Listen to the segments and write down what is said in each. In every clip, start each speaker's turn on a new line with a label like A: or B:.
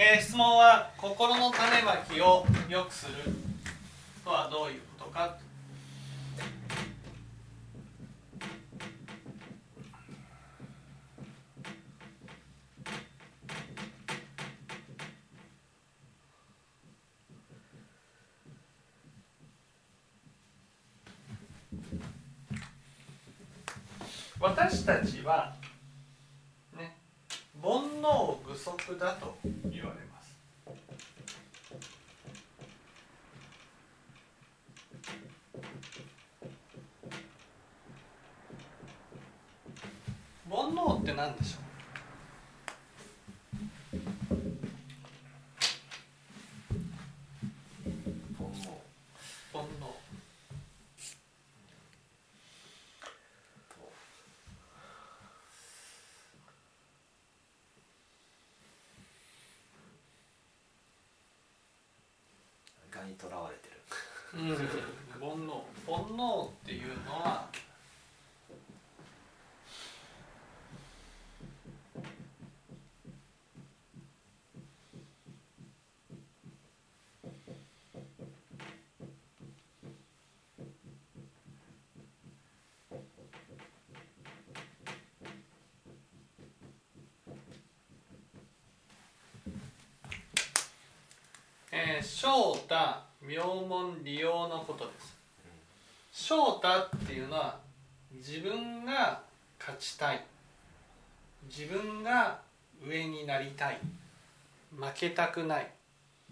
A: えー、質問は心の種まきを良くする。とはどういうことか。私たちはね煩則だと言われます。煩悩って何でしょ
B: う悩
A: う煩悩
B: とがにとらわれてる。
A: うん。煩悩。煩悩っていうのはえー、正太名門利用のことです。正太っていうのは自分が勝ちたい。自分が上になりたい。負けたくない。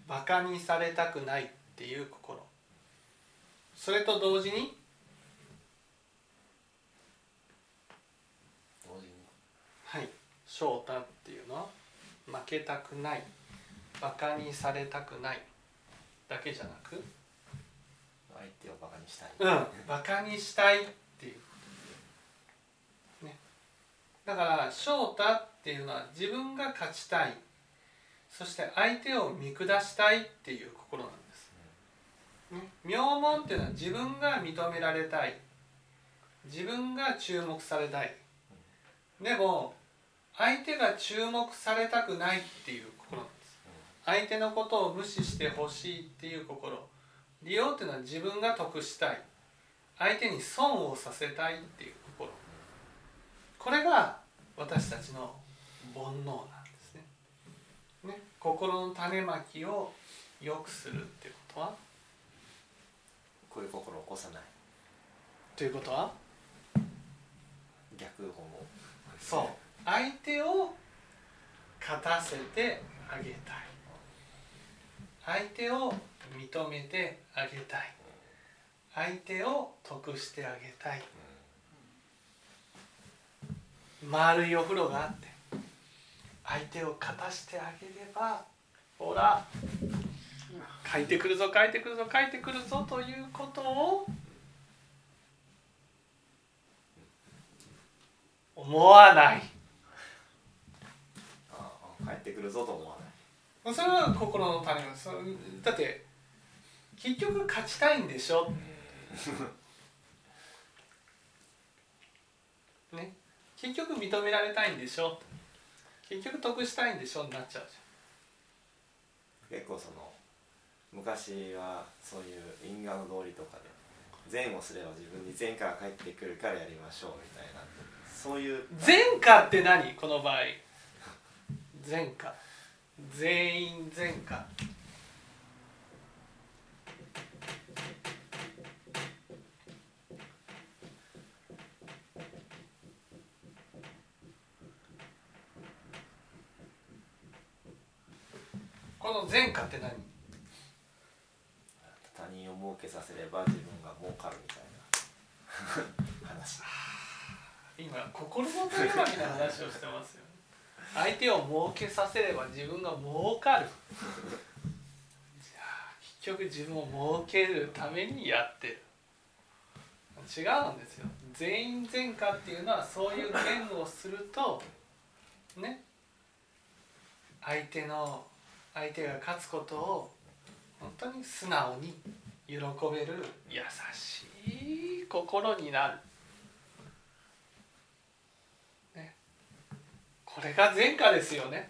A: バカにされたくないっていう心。それと同時にはい。正太っていうのは負けたくないバカにされたくない。だけじゃなく
B: 相手をバカにしたい、
A: うん、バカにしたいっていう、ね、だから翔太っていうのは自分が勝ちたい。そして相手を見下したいっていう心なんです、ね、名門っていうのは自分が認められたい。自分が注目されたい。でも相手が注目されたくないっていう心なんです相手のことを無視してほしいっていう心。利用っていうのは自分が得したい。相手に損をさせたいっていう心。これが私たちの煩悩なんですね。ね心の種まきを良くするっていうことは？
B: こういう心を起こさない。
A: ということは？
B: 逆方向。
A: そう。相手を勝たせてあげたい相手を認めてあげたい。相手を得してあげたい。丸いお風呂があって相手を勝たしてあげればほら帰ってくるぞ帰ってくるぞ帰ってくるぞということを思わない。
B: 帰ってくるぞと思わない。
A: それは心の種なんですだって結局勝ちたいんでしょ？ね？結局認められたいんでしょ？結局得したいんでしょ？になっちゃうじ
B: 結構その昔はそういう因果の道理とかで善をすれば自分に善果が返ってくるからやりましょうみたいなそういう。
A: ゃん前科って何？この場合。前科全員前科。この前科って何？
B: 他人を儲けさせれば自分が儲かるみたいな。話
A: 今心の種まきの話をしてますよね相手を儲けさせれば自分が儲かる。じゃあ結局自分を儲けるためにやってる。違うんですよ。全員前科っていうのはそういう言語をするとね。相手の相手が勝つことを本当に素直に喜べる優しい心になる。これが前科ですよね。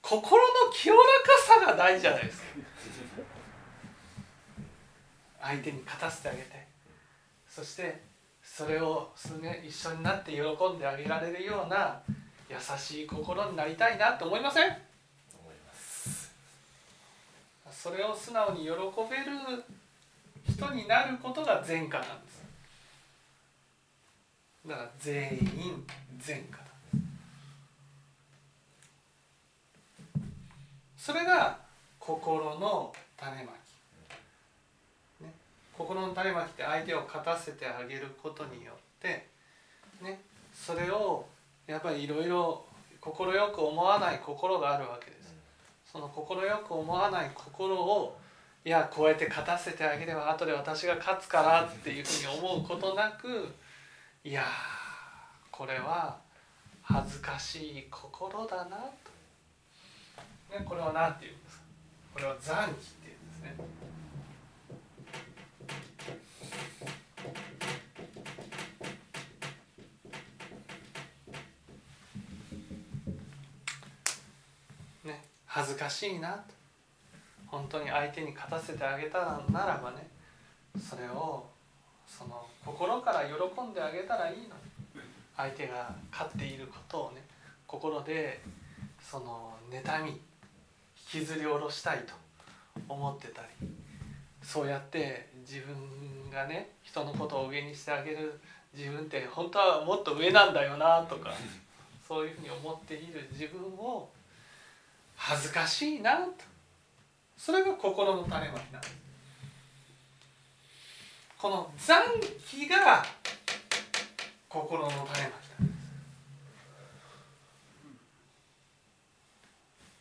A: 心の清らかさが大事じゃないですか。相手に勝たせてあげて。そしてそれをね、一緒になって喜んであげられるような優しい心になりたいなと思いません？それを素直に喜べる人になることが善果なんですだから全員善果だ。それが心の種まき、ね、心の種まきって相手を勝たせてあげることによってね。それをやっぱりいろいろ快く思わない心があるわけです。その快く思わない心をいやこうやって勝たせてあげれば後で私が勝つからっていうふうに思うことなくいやこれは恥ずかしい心だなと、ね、これは何て言うんですか？これは残機っていうんですね。ね恥ずかしいなと。本当に相手に勝たせてあげたならばねそれをその心から喜んであげたらいいのに相手が勝っていることをね心でその妬み引きずり下ろしたいと思ってたりそうやって自分がね人のことを上にしてあげる自分って本当はもっと上なんだよなとかそういうふうに思っている自分を恥ずかしいなと。それが心の種まきなんですこの残機が心の種まきなんで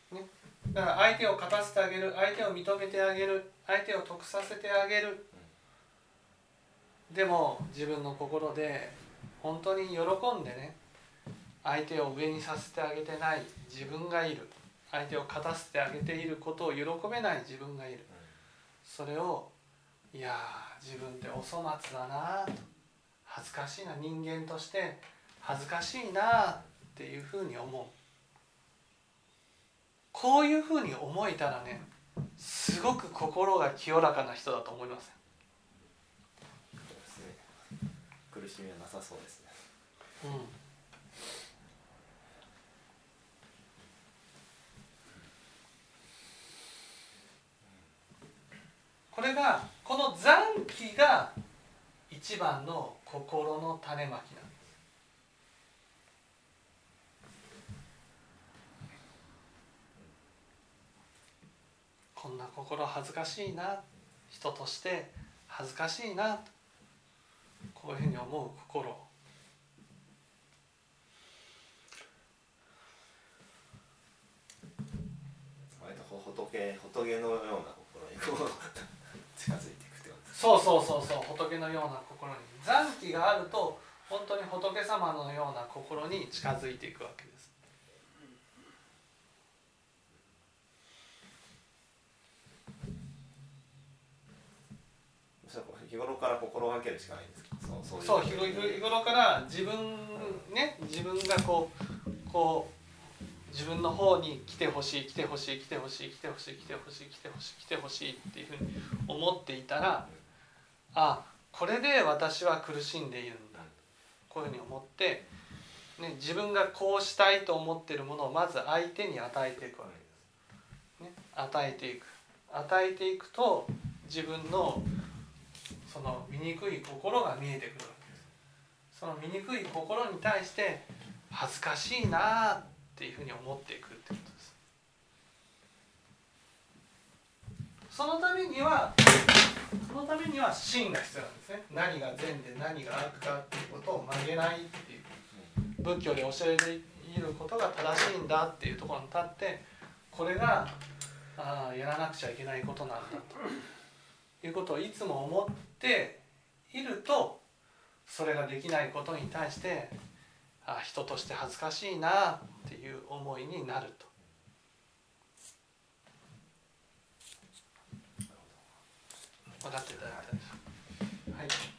A: すね、だから相手を勝たせてあげる相手を認めてあげる相手を得させてあげる。でも自分の心で本当に喜んでね相手を上にさせてあげてない自分がいる。相手を勝たせてあげていることを喜べない自分がいる。それをいや自分ってお粗末だなと恥ずかしいな人間として恥ずかしいなっていうふうに思うこういうふうに思えたらねすごく心が清らかな人だと思います
B: そうですね。苦しみはなさそうですね。
A: うんれがこの残機が一番の心の種まきなんです。こんな心恥ずかしいな。人として恥ずかしいな。こういうふうに思う心。
B: 割と仏仏のような心にこう近づいていくってこと
A: そうそうそうそう仏のような心に残機があると本当に仏様のような心に近づいていくわけです。
B: 日頃から心がけるしかないんですか？そう
A: そう日頃から自分ね自分がこうこう自分の方に来てほしい来てほしい来てほしい来てほしい来てほしい来てほしい来てほしいっていうふうに思っていたらあこれで私は苦しんでいるんだ。こういうふうに思って、ね、自分がこうしたいと思っているものをまず相手に与えていくわけです。ね、与えていく。与えていくと自分のその醜い心が見えてくるわけです。その醜い心に対して恥ずかしいなあっていうふうに思っていくってことです。そのためにはそのためには真が必要なんですね。何が善で何が悪かっていうことを曲げないっていう。仏教で教えていることが正しいんだっていうところに立ってこれがあやらなくちゃいけないことなんだと。いうことをいつも思っているとそれができないことに対してあ人として恥ずかしいな。いう思いになると。分かっていただいたでしょうか。はい